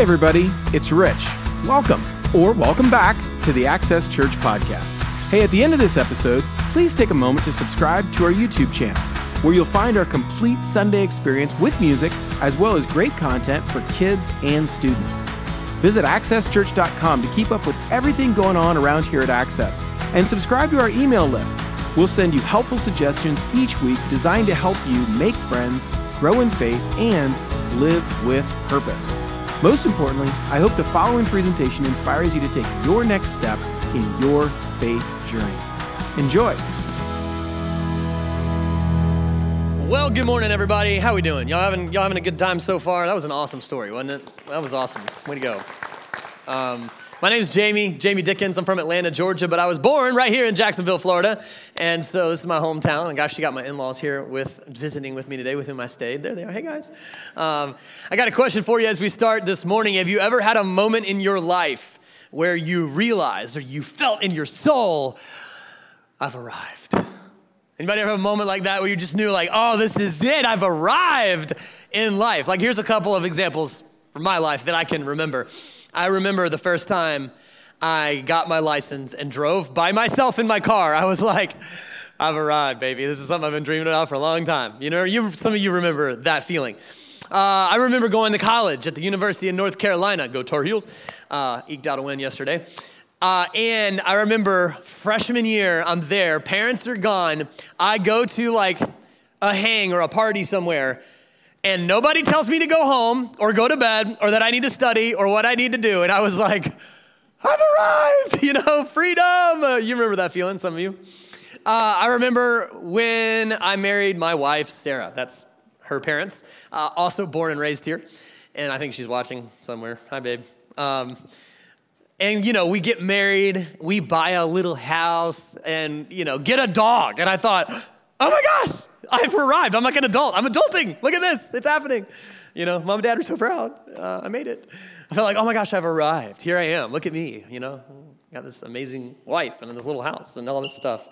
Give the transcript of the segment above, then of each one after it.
Hey, everybody, it's Rich. Welcome, or welcome back to the Access Church podcast. Hey, at the end of this episode, please take a moment to subscribe to our YouTube channel, where you'll find our complete Sunday experience with music, as well as great content for kids and students. Visit accesschurch.com to keep up with everything going on around here at Access, and subscribe to our email list. We'll send you helpful suggestions each week designed to help you make friends, grow in faith, and live with purpose. Most importantly, I hope the following presentation inspires you to take your next step in your faith journey. Enjoy. Well, good morning, everybody. How we doing? Y'all having y'all having a good time so far? That was an awesome story, wasn't it? That was awesome. Way to go. Um, my name is Jamie, Jamie Dickens. I'm from Atlanta, Georgia, but I was born right here in Jacksonville, Florida. And so this is my hometown. And gosh, you got my in laws here with visiting with me today, with whom I stayed. There they are. Hey, guys. Um, I got a question for you as we start this morning. Have you ever had a moment in your life where you realized or you felt in your soul, I've arrived? Anybody ever have a moment like that where you just knew, like, oh, this is it, I've arrived in life? Like, here's a couple of examples from my life that I can remember. I remember the first time I got my license and drove by myself in my car. I was like, I've arrived, baby. This is something I've been dreaming about for a long time. You know, you, some of you remember that feeling. Uh, I remember going to college at the University of North Carolina. Go Tar Heels. Uh, eked out a win yesterday. Uh, and I remember freshman year, I'm there. Parents are gone. I go to like a hang or a party somewhere and nobody tells me to go home or go to bed or that I need to study or what I need to do. And I was like, I've arrived, you know, freedom. You remember that feeling, some of you? Uh, I remember when I married my wife, Sarah. That's her parents, uh, also born and raised here. And I think she's watching somewhere. Hi, babe. Um, and, you know, we get married, we buy a little house, and, you know, get a dog. And I thought, oh my gosh, I've arrived. I'm like an adult. I'm adulting. Look at this. It's happening. You know, mom and dad are so proud. Uh, I made it. I felt like, oh my gosh, I've arrived. Here I am. Look at me. You know, got this amazing wife and this little house and all this stuff.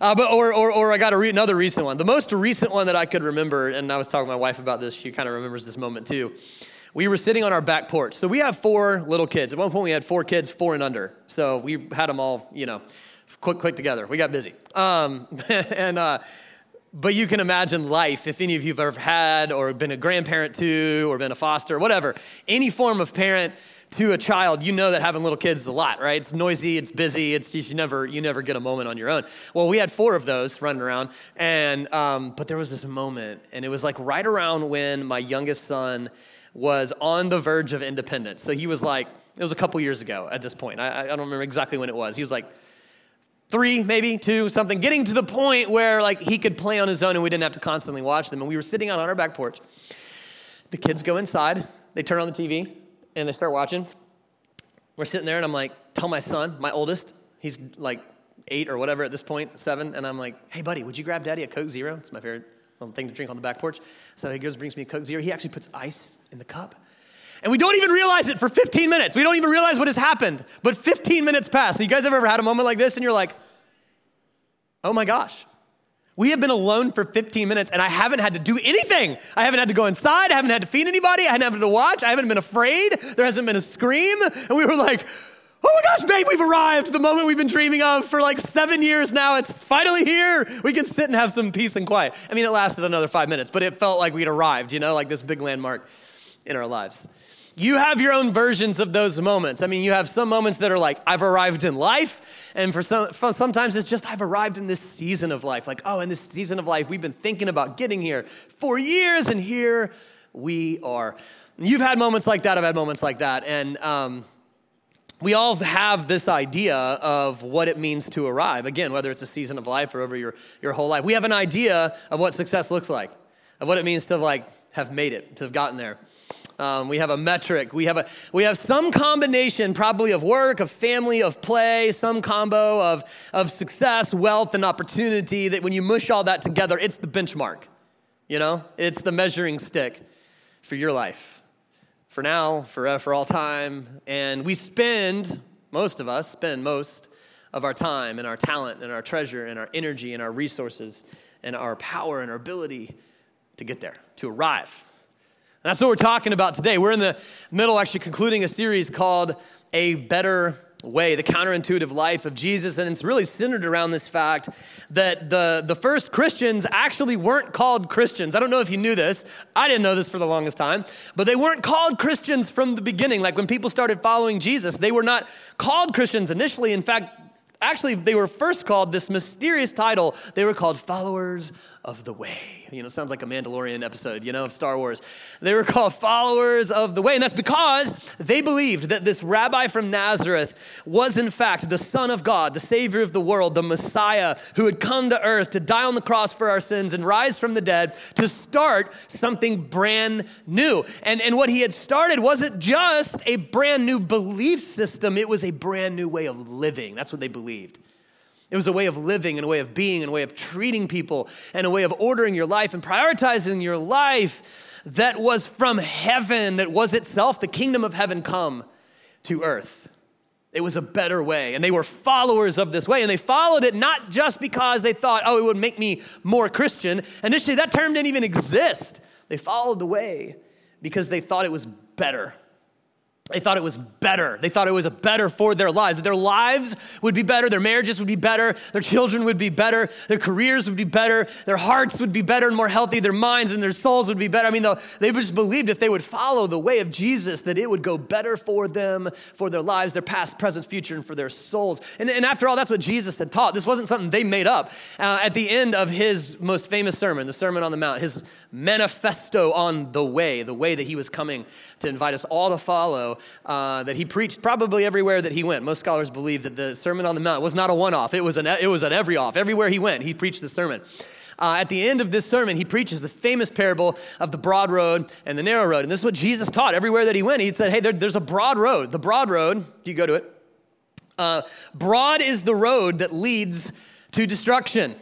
Uh, but or, or, or I got re- another recent one. The most recent one that I could remember, and I was talking to my wife about this. She kind of remembers this moment too. We were sitting on our back porch. So we have four little kids. At one point, we had four kids, four and under. So we had them all, you know, quick, quick together. We got busy. Um, and uh, but you can imagine life, if any of you have ever had or been a grandparent to or been a foster, whatever, any form of parent to a child, you know that having little kids is a lot, right? It's noisy, it's busy, it's you never you never get a moment on your own. Well, we had four of those running around, and um, but there was this moment, and it was like right around when my youngest son was on the verge of independence. So he was like, it was a couple years ago at this point. I, I don't remember exactly when it was. He was like three, maybe two, something, getting to the point where like he could play on his own and we didn't have to constantly watch them. And we were sitting out on our back porch. The kids go inside, they turn on the TV, and they start watching. We're sitting there, and I'm like, tell my son, my oldest, he's like eight or whatever at this point, seven, and I'm like, hey buddy, would you grab daddy a Coke Zero? It's my favorite little thing to drink on the back porch. So he goes, brings me a Coke Zero. He actually puts ice in the cup. And we don't even realize it for 15 minutes. We don't even realize what has happened. But 15 minutes pass. So you guys have ever had a moment like this and you're like, oh my gosh, we have been alone for 15 minutes and I haven't had to do anything. I haven't had to go inside. I haven't had to feed anybody. I haven't had to watch. I haven't been afraid. There hasn't been a scream. And we were like, oh my gosh, babe, we've arrived. The moment we've been dreaming of for like seven years now. It's finally here. We can sit and have some peace and quiet. I mean, it lasted another five minutes, but it felt like we'd arrived, you know, like this big landmark in our lives you have your own versions of those moments. I mean, you have some moments that are like, I've arrived in life. And for some, for sometimes it's just, I've arrived in this season of life. Like, oh, in this season of life, we've been thinking about getting here for years, and here we are. You've had moments like that. I've had moments like that. And um, we all have this idea of what it means to arrive. Again, whether it's a season of life or over your, your whole life, we have an idea of what success looks like, of what it means to like have made it, to have gotten there. Um, we have a metric. We have, a, we have some combination, probably of work, of family, of play, some combo of, of success, wealth, and opportunity that when you mush all that together, it's the benchmark. You know, it's the measuring stick for your life, for now, for, for all time. And we spend, most of us spend most of our time and our talent and our treasure and our energy and our resources and our power and our ability to get there, to arrive that's what we're talking about today. We're in the middle, actually, concluding a series called A Better Way, the counterintuitive life of Jesus. And it's really centered around this fact that the, the first Christians actually weren't called Christians. I don't know if you knew this. I didn't know this for the longest time, but they weren't called Christians from the beginning. Like when people started following Jesus, they were not called Christians initially. In fact, actually, they were first called this mysterious title. They were called followers of the way. You know, sounds like a Mandalorian episode, you know, of Star Wars. They were called followers of the way, and that's because they believed that this rabbi from Nazareth was, in fact, the Son of God, the Savior of the world, the Messiah who had come to earth to die on the cross for our sins and rise from the dead to start something brand new. And, and what he had started wasn't just a brand new belief system, it was a brand new way of living. That's what they believed. It was a way of living and a way of being and a way of treating people and a way of ordering your life and prioritizing your life that was from heaven, that was itself the kingdom of heaven come to earth. It was a better way. And they were followers of this way. And they followed it not just because they thought, oh, it would make me more Christian. Initially, that term didn't even exist. They followed the way because they thought it was better. They thought it was better. They thought it was better for their lives. That their lives would be better, their marriages would be better, their children would be better, their careers would be better, their hearts would be better and more healthy, their minds and their souls would be better. I mean, they just believed if they would follow the way of Jesus, that it would go better for them, for their lives, their past, present, future, and for their souls. And, and after all, that's what Jesus had taught. This wasn't something they made up. Uh, at the end of his most famous sermon, the Sermon on the Mount, his manifesto on the way, the way that he was coming to invite us all to follow, uh, that he preached probably everywhere that he went. Most scholars believe that the Sermon on the Mount was not a one off, it, was an, it was an every off. Everywhere he went, he preached the sermon. Uh, at the end of this sermon, he preaches the famous parable of the broad road and the narrow road. And this is what Jesus taught everywhere that he went. He said, Hey, there, there's a broad road. The broad road, do you go to it, uh, broad is the road that leads to destruction.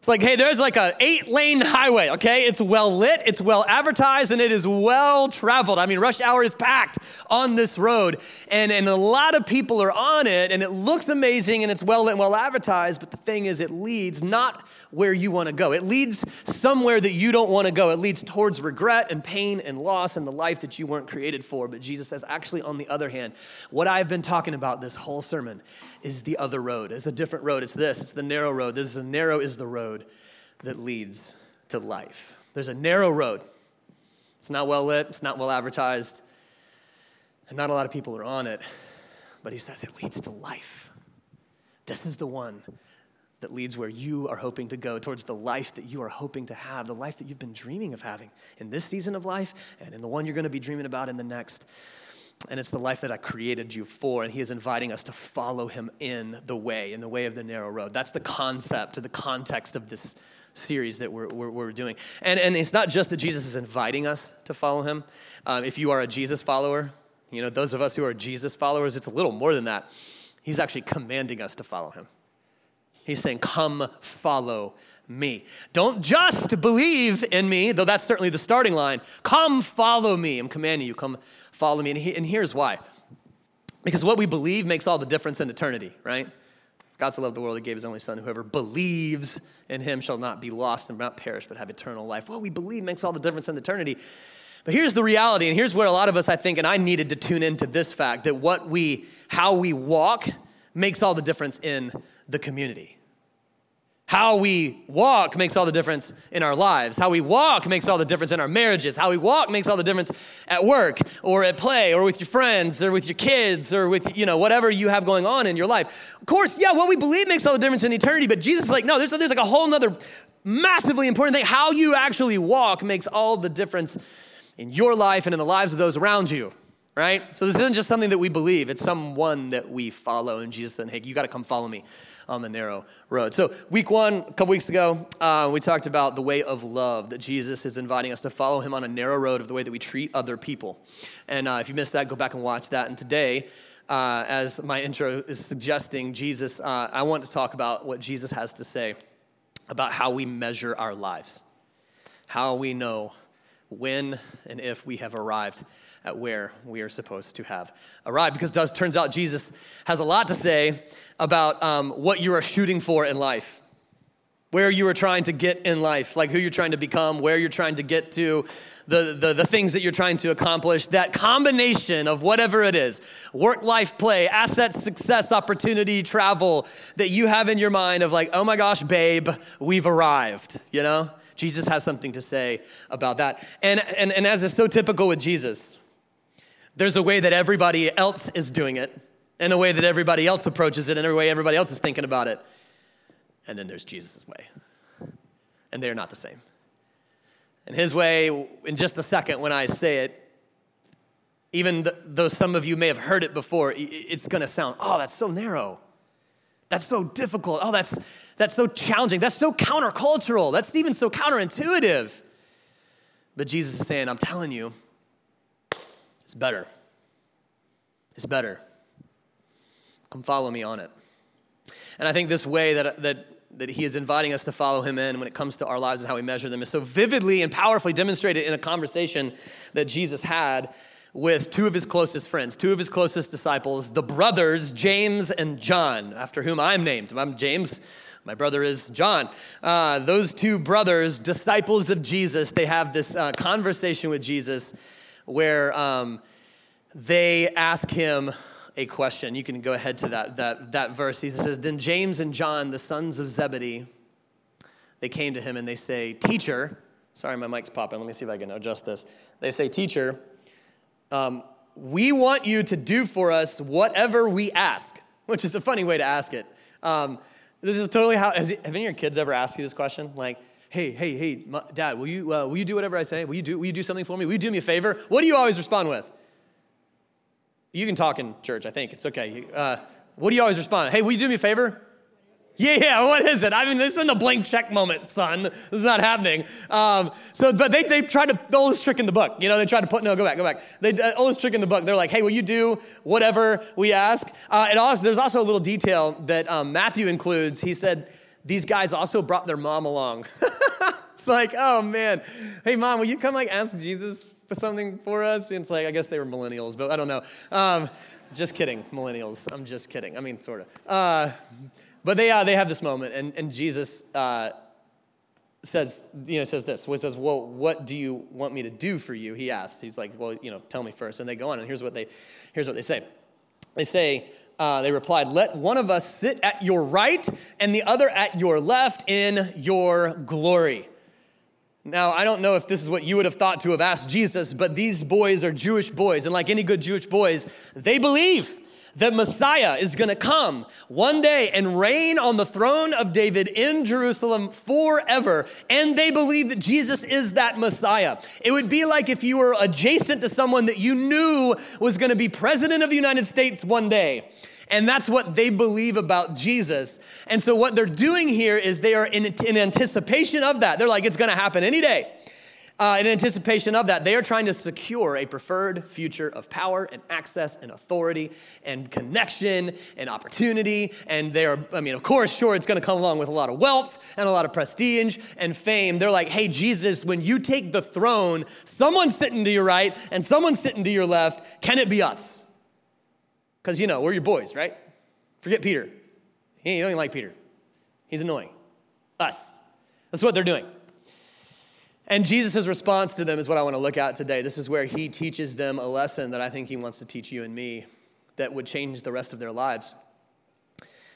It's like, hey, there's like a eight lane highway, okay? It's well lit, it's well advertised, and it is well traveled. I mean, rush hour is packed on this road, and, and a lot of people are on it, and it looks amazing and it's well lit and well advertised, but the thing is, it leads not where you want to go. It leads somewhere that you don't want to go. It leads towards regret and pain and loss and the life that you weren't created for. But Jesus says, actually, on the other hand, what I've been talking about this whole sermon is the other road. It's a different road. It's this, it's the narrow road. This is the narrow is the road that leads to life. There's a narrow road. It's not well lit, it's not well advertised, and not a lot of people are on it. But he says it leads to life. This is the one that leads where you are hoping to go, towards the life that you are hoping to have, the life that you've been dreaming of having in this season of life and in the one you're going to be dreaming about in the next. And it's the life that I created you for. And He is inviting us to follow Him in the way, in the way of the narrow road. That's the concept, to the context of this series that we're, we're, we're doing. And, and it's not just that Jesus is inviting us to follow Him. Um, if you are a Jesus follower, you know, those of us who are Jesus followers, it's a little more than that. He's actually commanding us to follow Him. He's saying, Come follow me. Don't just believe in me, though that's certainly the starting line. Come follow me. I'm commanding you, come follow me. And, he, and here's why. Because what we believe makes all the difference in eternity, right? God so loved the world, he gave his only son. Whoever believes in him shall not be lost and not perish, but have eternal life. What we believe makes all the difference in eternity. But here's the reality, and here's where a lot of us, I think, and I needed to tune into this fact that what we, how we walk makes all the difference in the community. How we walk makes all the difference in our lives. How we walk makes all the difference in our marriages. How we walk makes all the difference at work or at play or with your friends or with your kids or with, you know, whatever you have going on in your life. Of course, yeah, what we believe makes all the difference in eternity, but Jesus is like, no, there's, there's like a whole nother massively important thing. How you actually walk makes all the difference in your life and in the lives of those around you right? So this isn't just something that we believe, it's someone that we follow. And Jesus said, hey, you got to come follow me on the narrow road. So, week one, a couple weeks ago, uh, we talked about the way of love that Jesus is inviting us to follow him on a narrow road of the way that we treat other people. And uh, if you missed that, go back and watch that. And today, uh, as my intro is suggesting, Jesus, uh, I want to talk about what Jesus has to say about how we measure our lives, how we know when and if we have arrived at where we are supposed to have arrived. Because it does, turns out Jesus has a lot to say about um, what you are shooting for in life. where you are trying to get in life, like who you're trying to become, where you're trying to get to, the, the, the things that you're trying to accomplish, that combination of whatever it is work, life, play, assets, success, opportunity, travel that you have in your mind of like, oh my gosh, babe, we've arrived, you know? Jesus has something to say about that. And, and, and as is so typical with Jesus, there's a way that everybody else is doing it, and a way that everybody else approaches it, and a way everybody else is thinking about it. And then there's Jesus' way. And they're not the same. And his way, in just a second when I say it, even though some of you may have heard it before, it's gonna sound, oh, that's so narrow. That's so difficult. Oh, that's, that's so challenging. That's so countercultural. That's even so counterintuitive. But Jesus is saying, I'm telling you, it's better. It's better. Come follow me on it. And I think this way that, that that he is inviting us to follow him in when it comes to our lives and how we measure them is so vividly and powerfully demonstrated in a conversation that Jesus had with two of his closest friends, two of his closest disciples, the brothers James and John, after whom I'm named. I'm James. My brother is John. Uh, those two brothers, disciples of Jesus, they have this uh, conversation with Jesus where um, they ask him a question. You can go ahead to that, that, that verse. He says, Then James and John, the sons of Zebedee, they came to him and they say, Teacher, sorry, my mic's popping. Let me see if I can adjust this. They say, Teacher, um, we want you to do for us whatever we ask, which is a funny way to ask it. Um, this is totally how, has, have any of your kids ever asked you this question? Like, hey, hey, hey, my, dad, will you, uh, will you do whatever I say? Will you do, will you do something for me? Will you do me a favor? What do you always respond with? You can talk in church, I think. It's okay. Uh, what do you always respond? Hey, will you do me a favor? Yeah, yeah, what is it? I mean, this isn't a blank check moment, son. This is not happening. Um, so, but they, they tried to, the oldest trick in the book, you know, they tried to put, no, go back, go back. They, uh, oldest trick in the book, they're like, hey, will you do whatever we ask? Uh, and also, there's also a little detail that um, Matthew includes. He said, these guys also brought their mom along. it's like, oh man, hey mom, will you come like ask Jesus something for us? It's like, I guess they were millennials, but I don't know. Um, just kidding, millennials. I'm just kidding. I mean, sort of. Uh, but they, uh, they have this moment, and, and Jesus uh, says, you know, says this. Well, says, well, what do you want me to do for you? He asks. He's like, well, you know, tell me first. And they go on, and here's what they, here's what they say. They say, uh, they replied, Let one of us sit at your right and the other at your left in your glory. Now, I don't know if this is what you would have thought to have asked Jesus, but these boys are Jewish boys. And like any good Jewish boys, they believe that Messiah is going to come one day and reign on the throne of David in Jerusalem forever. And they believe that Jesus is that Messiah. It would be like if you were adjacent to someone that you knew was going to be president of the United States one day. And that's what they believe about Jesus. And so, what they're doing here is they are in, in anticipation of that. They're like, it's going to happen any day. Uh, in anticipation of that, they are trying to secure a preferred future of power and access and authority and connection and opportunity. And they're, I mean, of course, sure, it's going to come along with a lot of wealth and a lot of prestige and fame. They're like, hey, Jesus, when you take the throne, someone's sitting to your right and someone's sitting to your left. Can it be us? Because, you know, we're your boys, right? Forget Peter. He don't even like Peter. He's annoying. Us. That's what they're doing. And Jesus' response to them is what I want to look at today. This is where he teaches them a lesson that I think he wants to teach you and me that would change the rest of their lives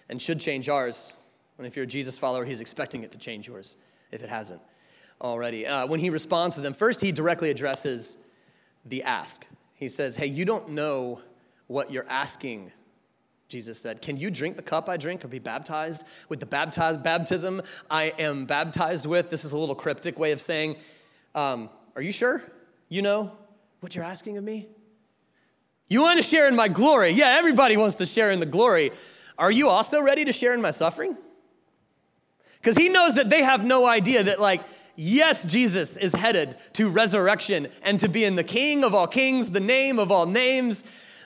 and should change ours. And if you're a Jesus follower, he's expecting it to change yours if it hasn't already. Uh, when he responds to them, first he directly addresses the ask. He says, Hey, you don't know what you're asking. Jesus said, Can you drink the cup I drink or be baptized with the baptized baptism I am baptized with? This is a little cryptic way of saying, um, Are you sure you know what you're asking of me? You want to share in my glory? Yeah, everybody wants to share in the glory. Are you also ready to share in my suffering? Because he knows that they have no idea that, like, yes, Jesus is headed to resurrection and to being the King of all kings, the name of all names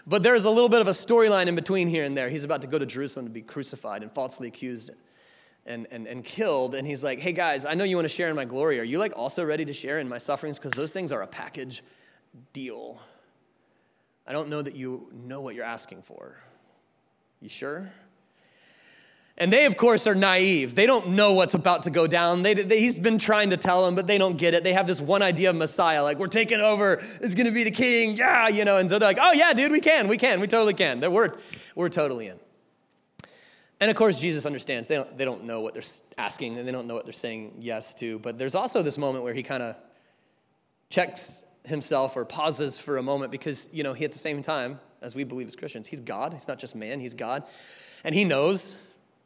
but there's a little bit of a storyline in between here and there. He's about to go to Jerusalem to be crucified and falsely accused and, and, and killed. And he's like, hey guys, I know you want to share in my glory. Are you like also ready to share in my sufferings? Because those things are a package deal. I don't know that you know what you're asking for. You sure? And they, of course, are naive. They don't know what's about to go down. They, they, he's been trying to tell them, but they don't get it. They have this one idea of Messiah, like, we're taking over, it's gonna be the king, yeah, you know. And so they're like, oh, yeah, dude, we can, we can, we totally can. We're, we're totally in. And of course, Jesus understands. They don't, they don't know what they're asking and they don't know what they're saying yes to. But there's also this moment where he kind of checks himself or pauses for a moment because, you know, he at the same time, as we believe as Christians, he's God. He's not just man, he's God. And he knows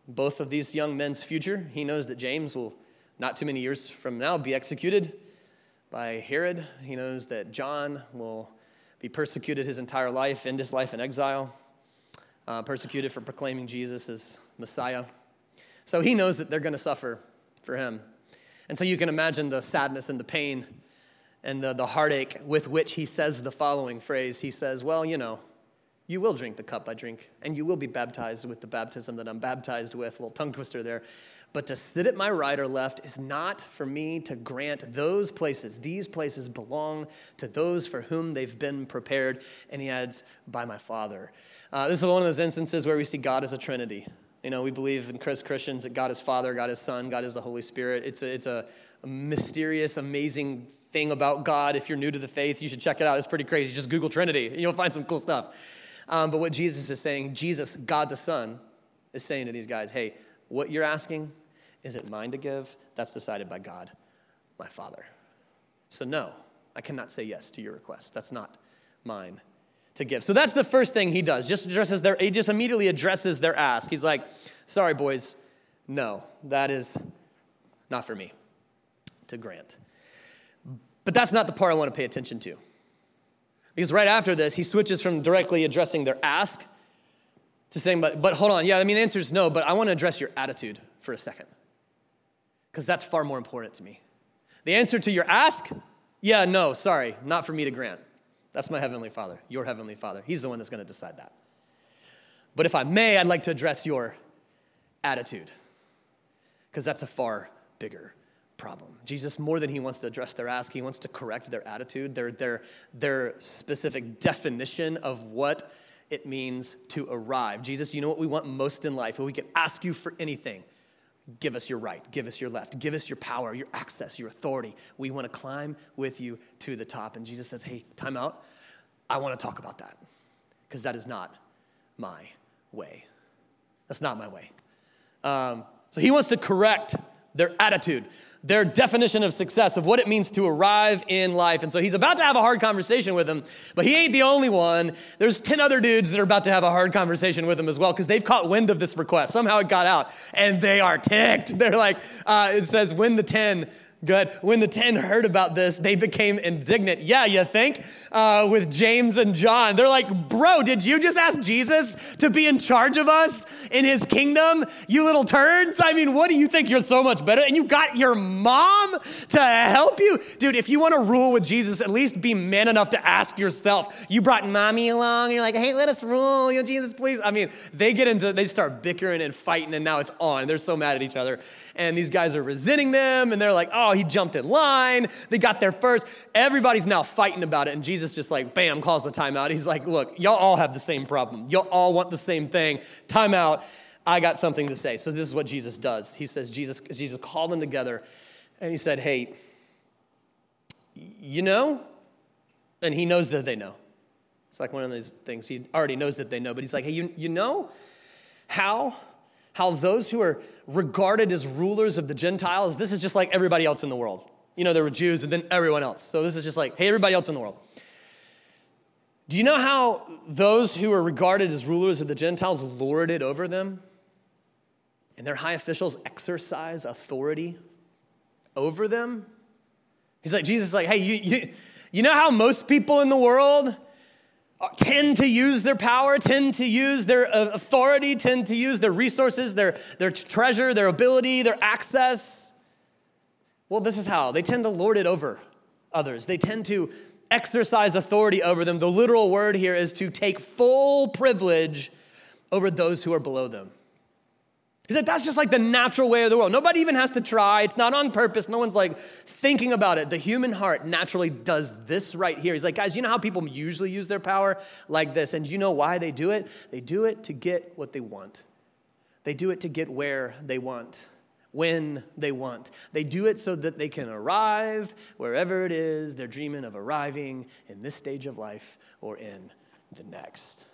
both of these young men's future. He knows that James will, not too many years from now, be executed by Herod. He knows that John will be persecuted his entire life, end his life in exile, uh, persecuted for proclaiming Jesus as Messiah. So he knows that they're going to suffer for him. And so you can imagine the sadness and the pain and the, the heartache with which he says the following phrase. He says, Well, you know, you will drink the cup I drink, and you will be baptized with the baptism that I'm baptized with. A little tongue twister there. But to sit at my right or left is not for me to grant those places. These places belong to those for whom they've been prepared. And he adds, by my Father. Uh, this is one of those instances where we see God as a Trinity. You know, we believe in Chris Christians that God is Father, God is Son, God is the Holy Spirit. It's a, it's a, a mysterious, amazing thing about God. If you're new to the faith, you should check it out. It's pretty crazy. Just Google Trinity, and you'll find some cool stuff. Um, but what Jesus is saying, Jesus, God the Son, is saying to these guys, hey, what you're asking, is it mine to give? That's decided by God, my Father. So, no, I cannot say yes to your request. That's not mine to give. So that's the first thing he does. Just addresses their, he just immediately addresses their ask. He's like, sorry, boys, no, that is not for me to grant. But that's not the part I want to pay attention to. Because right after this, he switches from directly addressing their ask to saying, but, but hold on, yeah, I mean, the answer is no, but I want to address your attitude for a second. Because that's far more important to me. The answer to your ask, yeah, no, sorry, not for me to grant. That's my Heavenly Father, your Heavenly Father. He's the one that's going to decide that. But if I may, I'd like to address your attitude, because that's a far bigger problem. Jesus, more than he wants to address their ask, he wants to correct their attitude, their, their, their specific definition of what it means to arrive. Jesus, you know what we want most in life? If we can ask you for anything, give us your right, give us your left, give us your power, your access, your authority. We want to climb with you to the top. And Jesus says, hey, time out. I want to talk about that because that is not my way. That's not my way. Um, so he wants to correct their attitude their definition of success, of what it means to arrive in life. And so he's about to have a hard conversation with them, but he ain't the only one. There's 10 other dudes that are about to have a hard conversation with him as well because they've caught wind of this request. Somehow it got out and they are ticked. They're like, uh, it says, when the 10 Good. When the 10 heard about this, they became indignant. Yeah, you think? Uh, with James and John. They're like, Bro, did you just ask Jesus to be in charge of us in his kingdom? You little turds. I mean, what do you think? You're so much better. And you got your mom to help you? Dude, if you want to rule with Jesus, at least be man enough to ask yourself. You brought mommy along. And you're like, Hey, let us rule. You know, Jesus, please. I mean, they get into, they start bickering and fighting, and now it's on. They're so mad at each other. And these guys are resenting them, and they're like, Oh, he jumped in line. They got there first. Everybody's now fighting about it. And Jesus just like, bam, calls a timeout. He's like, look, y'all all have the same problem. Y'all all want the same thing. Timeout. I got something to say. So this is what Jesus does. He says, Jesus, Jesus called them together and he said, hey, you know? And he knows that they know. It's like one of those things he already knows that they know, but he's like, hey, you, you know how how those who are regarded as rulers of the Gentiles, this is just like everybody else in the world. You know, there were Jews and then everyone else. So this is just like, hey, everybody else in the world. Do you know how those who are regarded as rulers of the Gentiles lord it over them? And their high officials exercise authority over them? He's like, Jesus is like, hey, you, you, you know how most people in the world tend to use their power, tend to use their uh, authority, tend to use their resources, their, their treasure, their ability, their access. Well, this is how they tend to lord it over others. They tend to exercise authority over them. The literal word here is to take full privilege over those who are below them. He said that's just like the natural way of the world. Nobody even has to try. It's not on purpose. No one's like thinking about it. The human heart naturally does this right here. He's like, guys, you know how people usually use their power like this? And you know why they do it? They do it to get what they want. They do it to get where they want, when they want. They do it so that they can arrive wherever it is they're dreaming of arriving in this stage of life or in the next.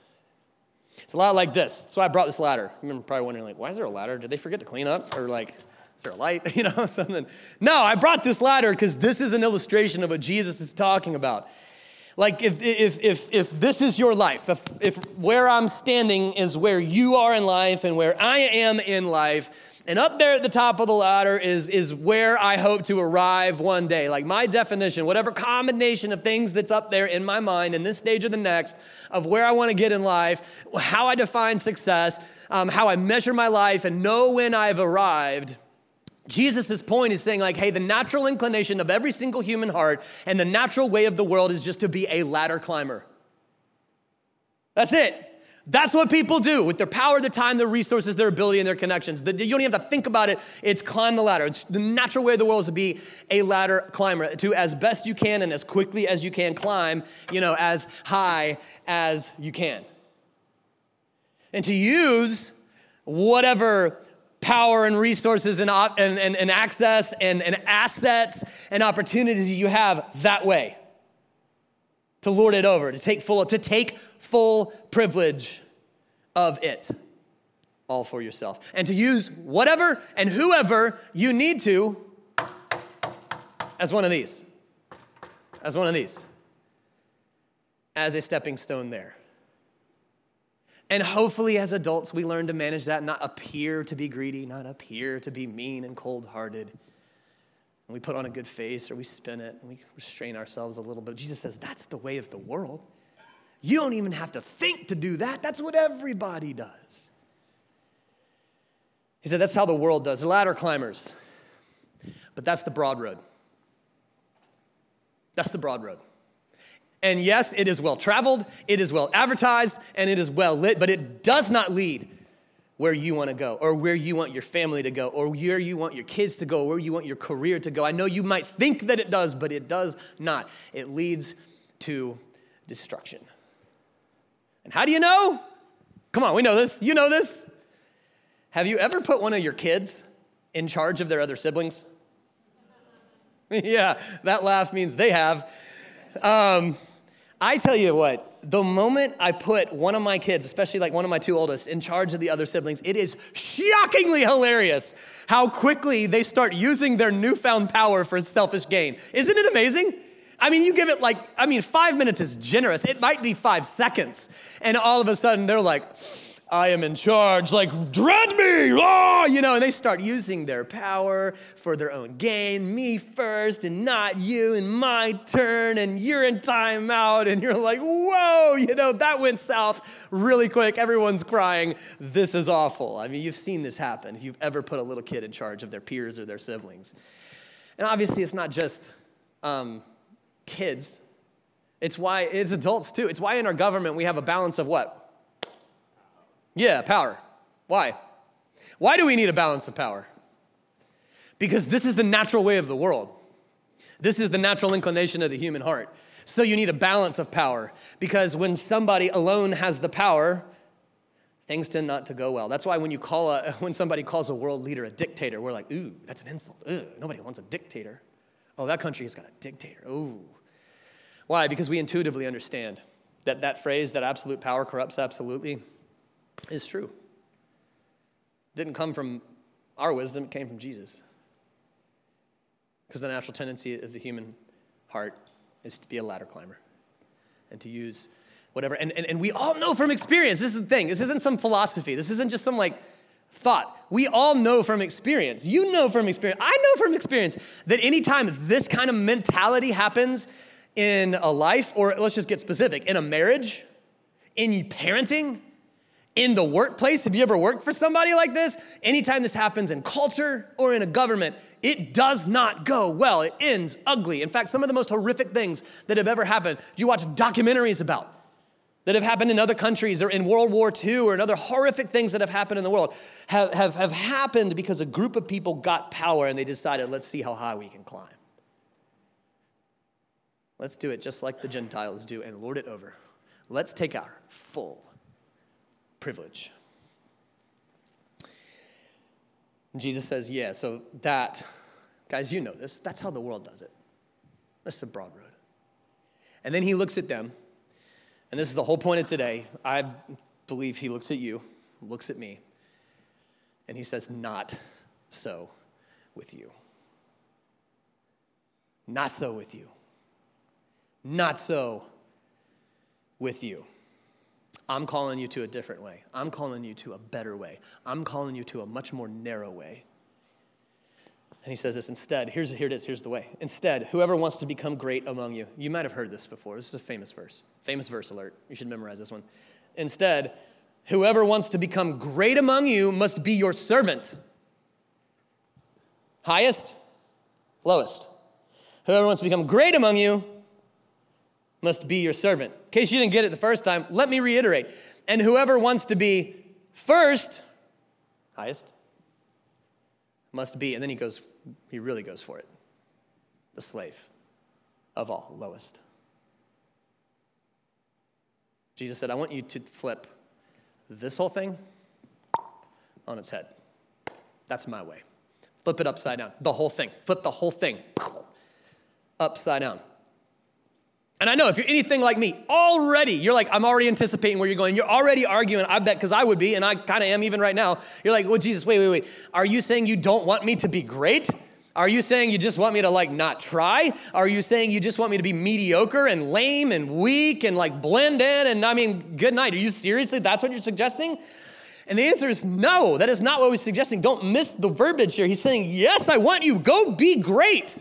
It's a lot like this. That's why I brought this ladder. You're probably wondering, like, why is there a ladder? Did they forget to clean up? Or like, is there a light? You know, something. No, I brought this ladder because this is an illustration of what Jesus is talking about. Like, if, if, if, if this is your life, if, if where I'm standing is where you are in life and where I am in life, and up there at the top of the ladder is, is where I hope to arrive one day. Like my definition, whatever combination of things that's up there in my mind in this stage or the next of where I want to get in life, how I define success, um, how I measure my life, and know when I've arrived Jesus' point is saying, like, hey, the natural inclination of every single human heart and the natural way of the world is just to be a ladder climber. That's it. That's what people do with their power, their time, their resources, their ability, and their connections. You don't even have to think about it. It's climb the ladder. It's the natural way of the world is to be a ladder climber, to as best you can and as quickly as you can climb, you know, as high as you can. And to use whatever power and resources and, and, and, and access and, and assets and opportunities you have that way to lord it over to take full to take full privilege of it all for yourself and to use whatever and whoever you need to as one of these as one of these as a stepping stone there and hopefully, as adults, we learn to manage that, not appear to be greedy, not appear to be mean and cold hearted. And we put on a good face or we spin it and we restrain ourselves a little bit. Jesus says that's the way of the world. You don't even have to think to do that, that's what everybody does. He said that's how the world does. They're ladder climbers, but that's the broad road. That's the broad road. And yes, it is well traveled, it is well advertised, and it is well lit, but it does not lead where you want to go, or where you want your family to go, or where you want your kids to go, or where you want your career to go. I know you might think that it does, but it does not. It leads to destruction. And how do you know? Come on, we know this. You know this. Have you ever put one of your kids in charge of their other siblings? yeah, that laugh means they have. Um, I tell you what, the moment I put one of my kids, especially like one of my two oldest, in charge of the other siblings, it is shockingly hilarious how quickly they start using their newfound power for selfish gain. Isn't it amazing? I mean, you give it like, I mean, five minutes is generous. It might be five seconds. And all of a sudden, they're like, I am in charge, like, dread me, oh, you know, and they start using their power for their own gain, me first and not you, and my turn, and you're in timeout, and you're like, whoa, you know, that went south really quick. Everyone's crying. This is awful. I mean, you've seen this happen if you've ever put a little kid in charge of their peers or their siblings. And obviously, it's not just um, kids, it's why it's adults too. It's why in our government we have a balance of what? Yeah, power. Why? Why do we need a balance of power? Because this is the natural way of the world. This is the natural inclination of the human heart. So you need a balance of power because when somebody alone has the power, things tend not to go well. That's why when you call a, when somebody calls a world leader a dictator, we're like, ooh, that's an insult. Ooh, nobody wants a dictator. Oh, that country has got a dictator. Ooh. Why? Because we intuitively understand that that phrase, that absolute power corrupts absolutely, is true. Didn't come from our wisdom, it came from Jesus. Because the natural tendency of the human heart is to be a ladder climber and to use whatever. And, and, and we all know from experience, this is the thing, this isn't some philosophy, this isn't just some like thought. We all know from experience. You know from experience. I know from experience that anytime this kind of mentality happens in a life, or let's just get specific, in a marriage, in parenting, in the workplace, have you ever worked for somebody like this? Anytime this happens in culture or in a government, it does not go well. It ends ugly. In fact, some of the most horrific things that have ever happened, you watch documentaries about that have happened in other countries or in World War II or in other horrific things that have happened in the world have, have, have happened because a group of people got power and they decided, let's see how high we can climb. Let's do it just like the Gentiles do and lord it over. Let's take our full privilege. And Jesus says, Yeah, so that, guys, you know this. That's how the world does it. That's the broad road. And then he looks at them, and this is the whole point of today. I believe he looks at you, looks at me, and he says, Not so with you. Not so with you. Not so with you. I'm calling you to a different way. I'm calling you to a better way. I'm calling you to a much more narrow way. And he says this instead, here's, here it is, here's the way. Instead, whoever wants to become great among you, you might have heard this before. This is a famous verse. Famous verse alert. You should memorize this one. Instead, whoever wants to become great among you must be your servant. Highest, lowest. Whoever wants to become great among you must be your servant. In case you didn't get it the first time, let me reiterate. And whoever wants to be first, highest, must be, and then he goes, he really goes for it. The slave of all, lowest. Jesus said, I want you to flip this whole thing on its head. That's my way. Flip it upside down. The whole thing. Flip the whole thing upside down. And I know if you're anything like me, already, you're like, I'm already anticipating where you're going. You're already arguing, I bet, because I would be, and I kind of am even right now. You're like, well, Jesus, wait, wait, wait. Are you saying you don't want me to be great? Are you saying you just want me to like not try? Are you saying you just want me to be mediocre and lame and weak and like blend in? And I mean, good night. Are you seriously? That's what you're suggesting? And the answer is no, that is not what we're suggesting. Don't miss the verbiage here. He's saying, yes, I want you. Go be great.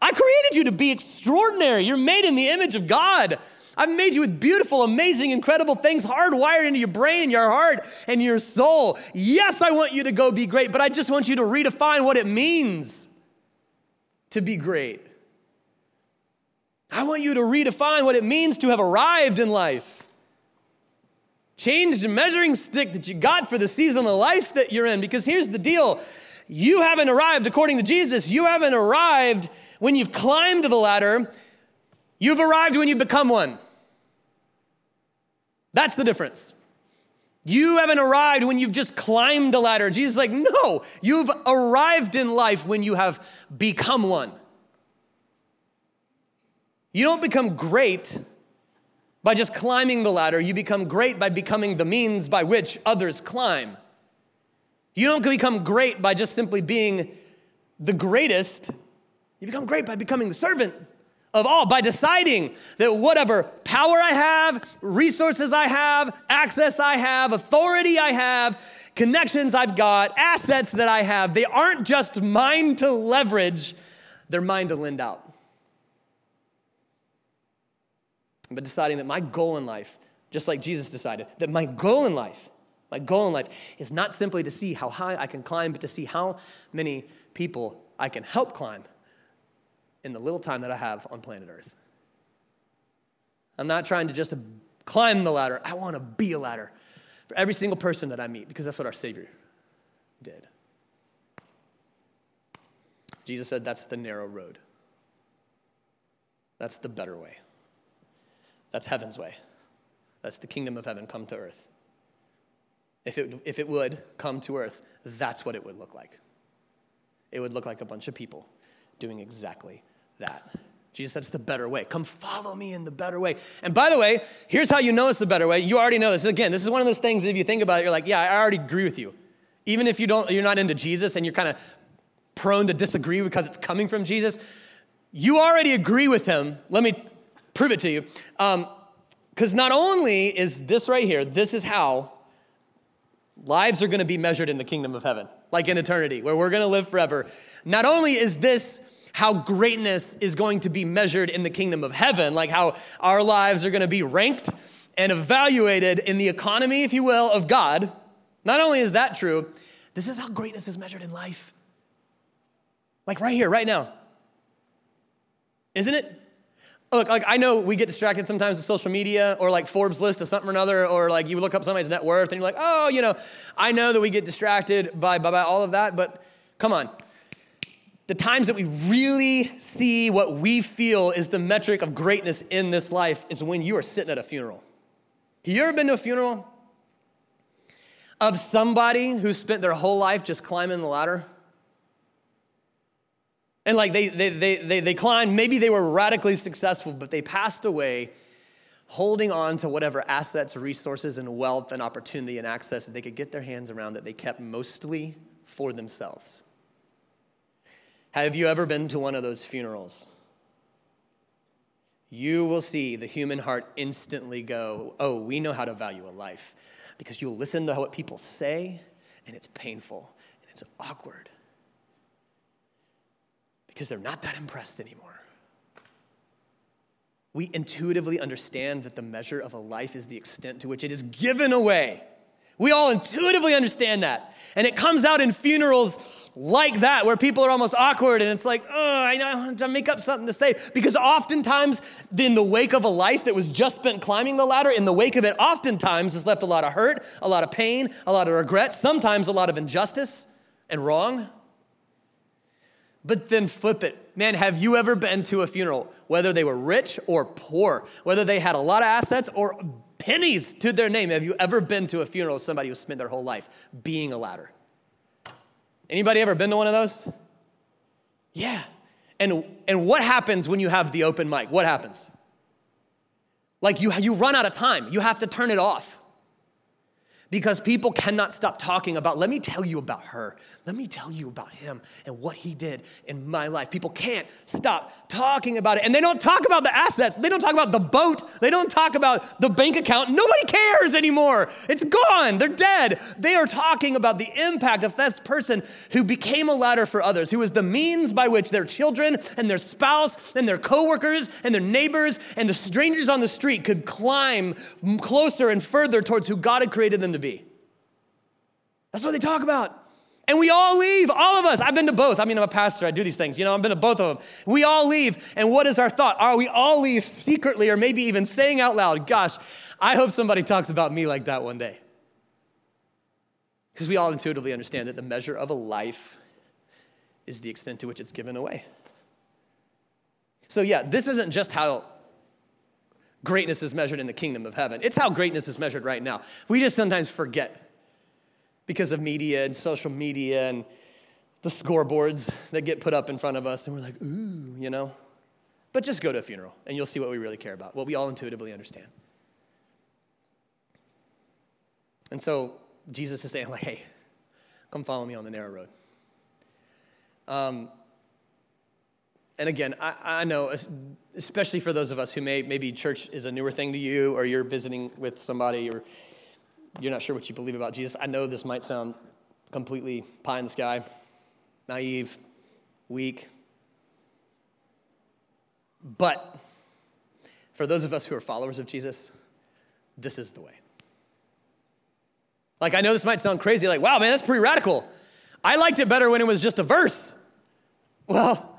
I created you to be extraordinary. You're made in the image of God. I've made you with beautiful, amazing, incredible things hardwired into your brain, your heart, and your soul. Yes, I want you to go be great, but I just want you to redefine what it means to be great. I want you to redefine what it means to have arrived in life. Change the measuring stick that you got for the season of life that you're in. Because here's the deal you haven't arrived according to Jesus, you haven't arrived when you've climbed the ladder, you've arrived when you've become one. That's the difference. You haven't arrived when you've just climbed the ladder. Jesus is like, no, you've arrived in life when you have become one. You don't become great by just climbing the ladder, you become great by becoming the means by which others climb. You don't become great by just simply being the greatest, you become great by becoming the servant of all, by deciding that whatever power I have, resources I have, access I have, authority I have, connections I've got, assets that I have, they aren't just mine to leverage, they're mine to lend out. But deciding that my goal in life, just like Jesus decided, that my goal in life, my goal in life is not simply to see how high I can climb, but to see how many people I can help climb in the little time that I have on planet Earth. I'm not trying to just climb the ladder, I want to be a ladder for every single person that I meet because that's what our Savior did. Jesus said that's the narrow road. That's the better way. That's heaven's way. That's the kingdom of heaven come to earth. If it, if it would come to earth, that's what it would look like. It would look like a bunch of people doing exactly that. Jesus said it's the better way. Come follow me in the better way. And by the way, here's how you know it's the better way. You already know this. Again, this is one of those things if you think about it, you're like, yeah, I already agree with you. Even if you don't, you're not into Jesus and you're kind of prone to disagree because it's coming from Jesus, you already agree with him. Let me prove it to you. Because um, not only is this right here, this is how lives are going to be measured in the kingdom of heaven, like in eternity, where we're going to live forever. Not only is this how greatness is going to be measured in the kingdom of heaven, like how our lives are going to be ranked and evaluated in the economy, if you will, of God. Not only is that true, this is how greatness is measured in life. Like right here, right now. Isn't it? Look, like I know we get distracted sometimes with social media or like Forbes list of something or another, or like you look up somebody's net worth and you're like, oh, you know, I know that we get distracted by, by, by all of that, but come on the times that we really see what we feel is the metric of greatness in this life is when you are sitting at a funeral. Have you ever been to a funeral? of somebody who spent their whole life just climbing the ladder? And like they, they, they, they, they climbed, maybe they were radically successful, but they passed away holding on to whatever assets, resources, and wealth and opportunity and access that they could get their hands around that they kept mostly for themselves. Have you ever been to one of those funerals? You will see the human heart instantly go, Oh, we know how to value a life. Because you'll listen to what people say, and it's painful and it's awkward. Because they're not that impressed anymore. We intuitively understand that the measure of a life is the extent to which it is given away. We all intuitively understand that. And it comes out in funerals like that, where people are almost awkward and it's like, oh, I want to make up something to say. Because oftentimes, in the wake of a life that was just spent climbing the ladder, in the wake of it, oftentimes has left a lot of hurt, a lot of pain, a lot of regret, sometimes a lot of injustice and wrong. But then flip it. Man, have you ever been to a funeral, whether they were rich or poor, whether they had a lot of assets or pennies to their name? Have you ever been to a funeral of somebody who spent their whole life being a ladder? Anybody ever been to one of those? Yeah. And, and what happens when you have the open mic? What happens? Like you, you run out of time. You have to turn it off because people cannot stop talking about, let me tell you about her. Let me tell you about him and what he did in my life. People can't stop talking about it. And they don't talk about the assets. They don't talk about the boat. They don't talk about the bank account. Nobody cares anymore. It's gone. They're dead. They are talking about the impact of this person who became a ladder for others, who was the means by which their children and their spouse and their coworkers and their neighbors and the strangers on the street could climb closer and further towards who God had created them to to be. That's what they talk about. And we all leave, all of us. I've been to both. I mean, I'm a pastor, I do these things. You know, I've been to both of them. We all leave, and what is our thought? Are we all leave secretly or maybe even saying out loud, gosh, I hope somebody talks about me like that one day? Because we all intuitively understand that the measure of a life is the extent to which it's given away. So, yeah, this isn't just how greatness is measured in the kingdom of heaven. It's how greatness is measured right now. We just sometimes forget because of media and social media and the scoreboards that get put up in front of us, and we're like, ooh, you know? But just go to a funeral and you'll see what we really care about, what we all intuitively understand. And so Jesus is saying, like, hey, come follow me on the narrow road. Um, and again, I, I, know, especially for those of us who may, maybe church is a newer thing to you, or you're visiting with somebody, or you're not sure what you believe about Jesus. I know this might sound completely pie in the sky, naive, weak. But for those of us who are followers of Jesus, this is the way. Like, I know this might sound crazy, like, wow, man, that's pretty radical. I liked it better when it was just a verse. Well,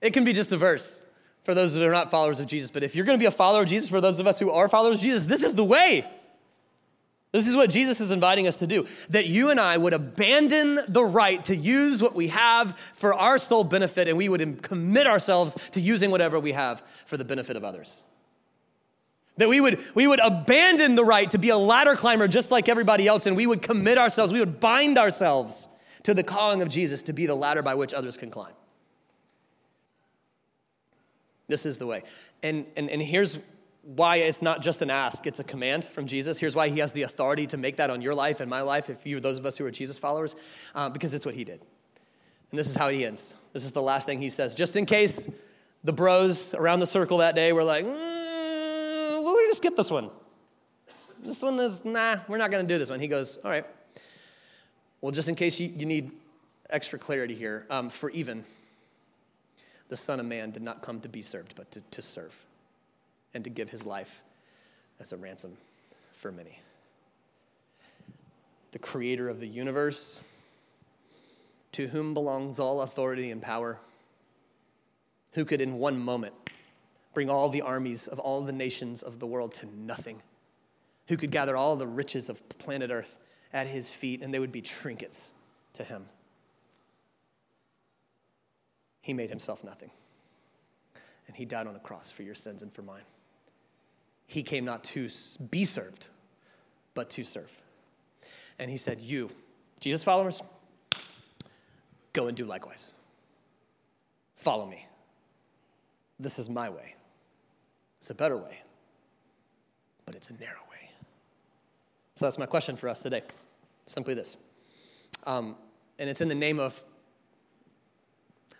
it can be just a verse for those that are not followers of Jesus. But if you're going to be a follower of Jesus, for those of us who are followers of Jesus, this is the way. This is what Jesus is inviting us to do that you and I would abandon the right to use what we have for our sole benefit and we would commit ourselves to using whatever we have for the benefit of others. That we would, we would abandon the right to be a ladder climber just like everybody else and we would commit ourselves, we would bind ourselves to the calling of Jesus to be the ladder by which others can climb. This is the way. And, and, and here's why it's not just an ask, it's a command from Jesus. Here's why he has the authority to make that on your life and my life, if you, those of us who are Jesus followers, uh, because it's what he did. And this is how he ends. This is the last thing he says. Just in case the bros around the circle that day were like, mm, we'll just skip this one. This one is, nah, we're not going to do this one. He goes, all right. Well, just in case you, you need extra clarity here, um, for even, the Son of Man did not come to be served, but to, to serve and to give his life as a ransom for many. The creator of the universe, to whom belongs all authority and power, who could in one moment bring all the armies of all the nations of the world to nothing, who could gather all the riches of planet Earth at his feet and they would be trinkets to him. He made himself nothing. And he died on a cross for your sins and for mine. He came not to be served, but to serve And he said, You, Jesus followers, go and do likewise. Follow me. This is my way. It's a better way, but it's a narrow way. So that's my question for us today. Simply this. Um, and it's in the name of,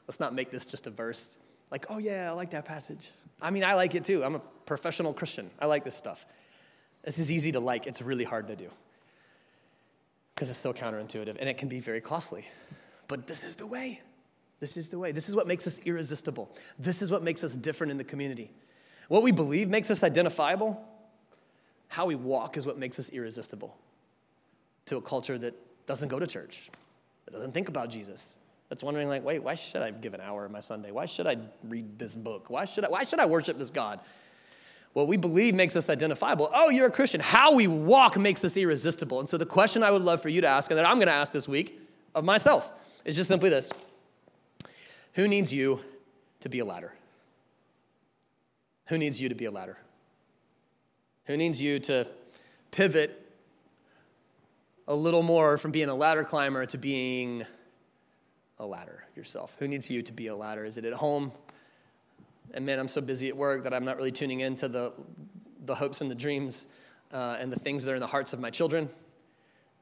let's not make this just a verse. Like, oh yeah, I like that passage. I mean, I like it too. I'm a professional Christian. I like this stuff. This is easy to like, it's really hard to do because it's so counterintuitive and it can be very costly. But this is the way. This is the way. This is what makes us irresistible. This is what makes us different in the community. What we believe makes us identifiable. How we walk is what makes us irresistible to a culture that doesn't go to church, that doesn't think about Jesus, that's wondering, like, wait, why should I give an hour of my Sunday? Why should I read this book? Why should I, why should I worship this God? What we believe makes us identifiable. Oh, you're a Christian. How we walk makes us irresistible. And so the question I would love for you to ask, and that I'm going to ask this week of myself, is just simply this Who needs you to be a ladder? Who needs you to be a ladder? Who needs you to pivot a little more from being a ladder climber to being a ladder yourself? Who needs you to be a ladder? Is it at home? And man, I'm so busy at work that I'm not really tuning into the, the hopes and the dreams uh, and the things that are in the hearts of my children.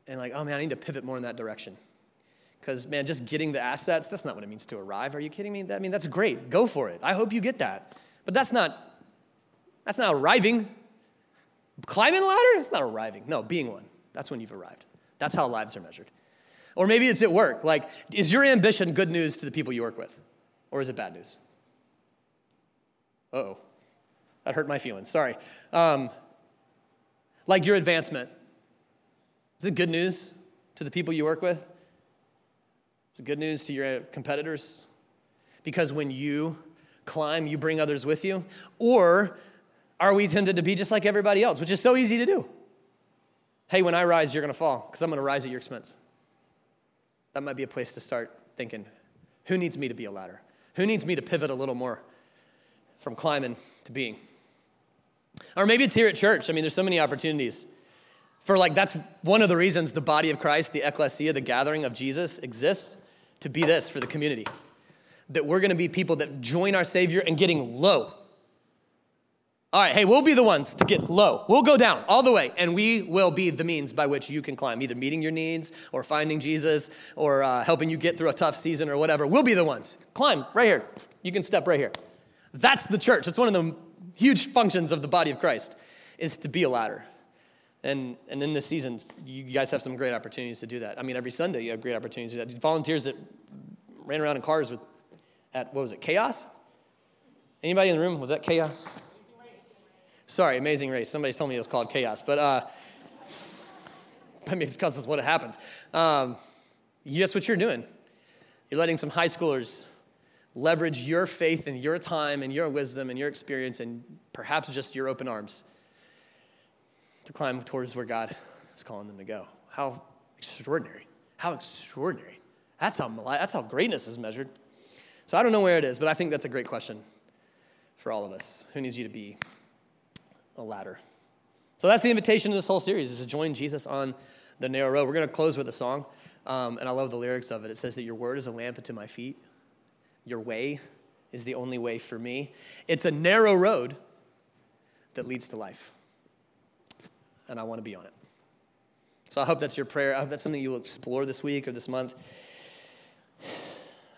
And like, oh man, I need to pivot more in that direction. Because, man, just getting the assets, that's not what it means to arrive. Are you kidding me? I mean, that's great. Go for it. I hope you get that. But that's not, that's not arriving. Climbing a ladder? It's not arriving. No, being one. That's when you've arrived. That's how lives are measured. Or maybe it's at work. Like, is your ambition good news to the people you work with? Or is it bad news? oh. That hurt my feelings. Sorry. Um, like your advancement. Is it good news to the people you work with? Is it good news to your competitors? Because when you climb, you bring others with you? Or are we tempted to be just like everybody else, which is so easy to do? Hey, when I rise, you're going to fall because I'm going to rise at your expense. That might be a place to start thinking who needs me to be a ladder? Who needs me to pivot a little more from climbing to being? Or maybe it's here at church. I mean, there's so many opportunities for like that's one of the reasons the body of Christ, the ecclesia, the gathering of Jesus exists to be this for the community. That we're going to be people that join our Savior and getting low. All right, hey, we'll be the ones to get low. We'll go down all the way, and we will be the means by which you can climb, either meeting your needs or finding Jesus or uh, helping you get through a tough season or whatever. We'll be the ones. Climb right here. You can step right here. That's the church. It's one of the huge functions of the body of Christ is to be a ladder. And, and in this season, you guys have some great opportunities to do that. I mean, every Sunday you have great opportunities to do that. Volunteers that ran around in cars with, at, what was it, Chaos? Anybody in the room, was that Chaos? Sorry, Amazing Race. Somebody told me it was called Chaos, but uh, I mean, it's because that's what it happens. Um, guess what you're doing? You're letting some high schoolers leverage your faith and your time and your wisdom and your experience and perhaps just your open arms to climb towards where God is calling them to go. How extraordinary. How extraordinary. That's how, that's how greatness is measured. So I don't know where it is, but I think that's a great question for all of us. Who needs you to be a ladder? So that's the invitation to this whole series is to join Jesus on the narrow road. We're going to close with a song, um, and I love the lyrics of it. It says that your word is a lamp unto my feet. Your way is the only way for me. It's a narrow road that leads to life and I want to be on it. So I hope that's your prayer. I hope that's something you'll explore this week or this month.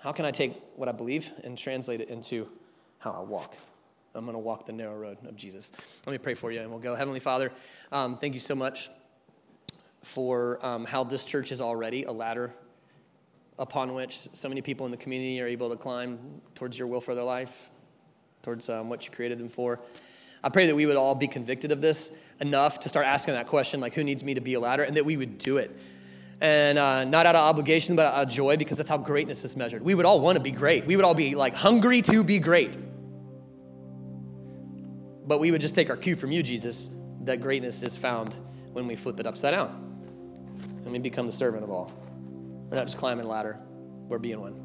How can I take what I believe and translate it into how I walk? I'm going to walk the narrow road of Jesus. Let me pray for you and we'll go. Heavenly Father, um, thank you so much for um, how this church is already a ladder upon which so many people in the community are able to climb towards your will for their life, towards um, what you created them for. I pray that we would all be convicted of this enough to start asking that question, like, who needs me to be a ladder? And that we would do it. And uh, not out of obligation, but out of joy, because that's how greatness is measured. We would all want to be great. We would all be like hungry to be great. But we would just take our cue from you, Jesus, that greatness is found when we flip it upside down and we become the servant of all. We're not just climbing a ladder, we're being one.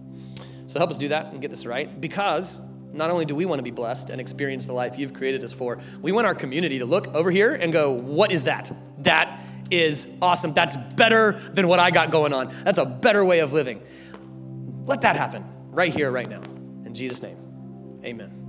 So help us do that and get this right because not only do we want to be blessed and experience the life you've created us for, we want our community to look over here and go, What is that? That is awesome. That's better than what I got going on. That's a better way of living. Let that happen right here, right now. In Jesus' name, amen.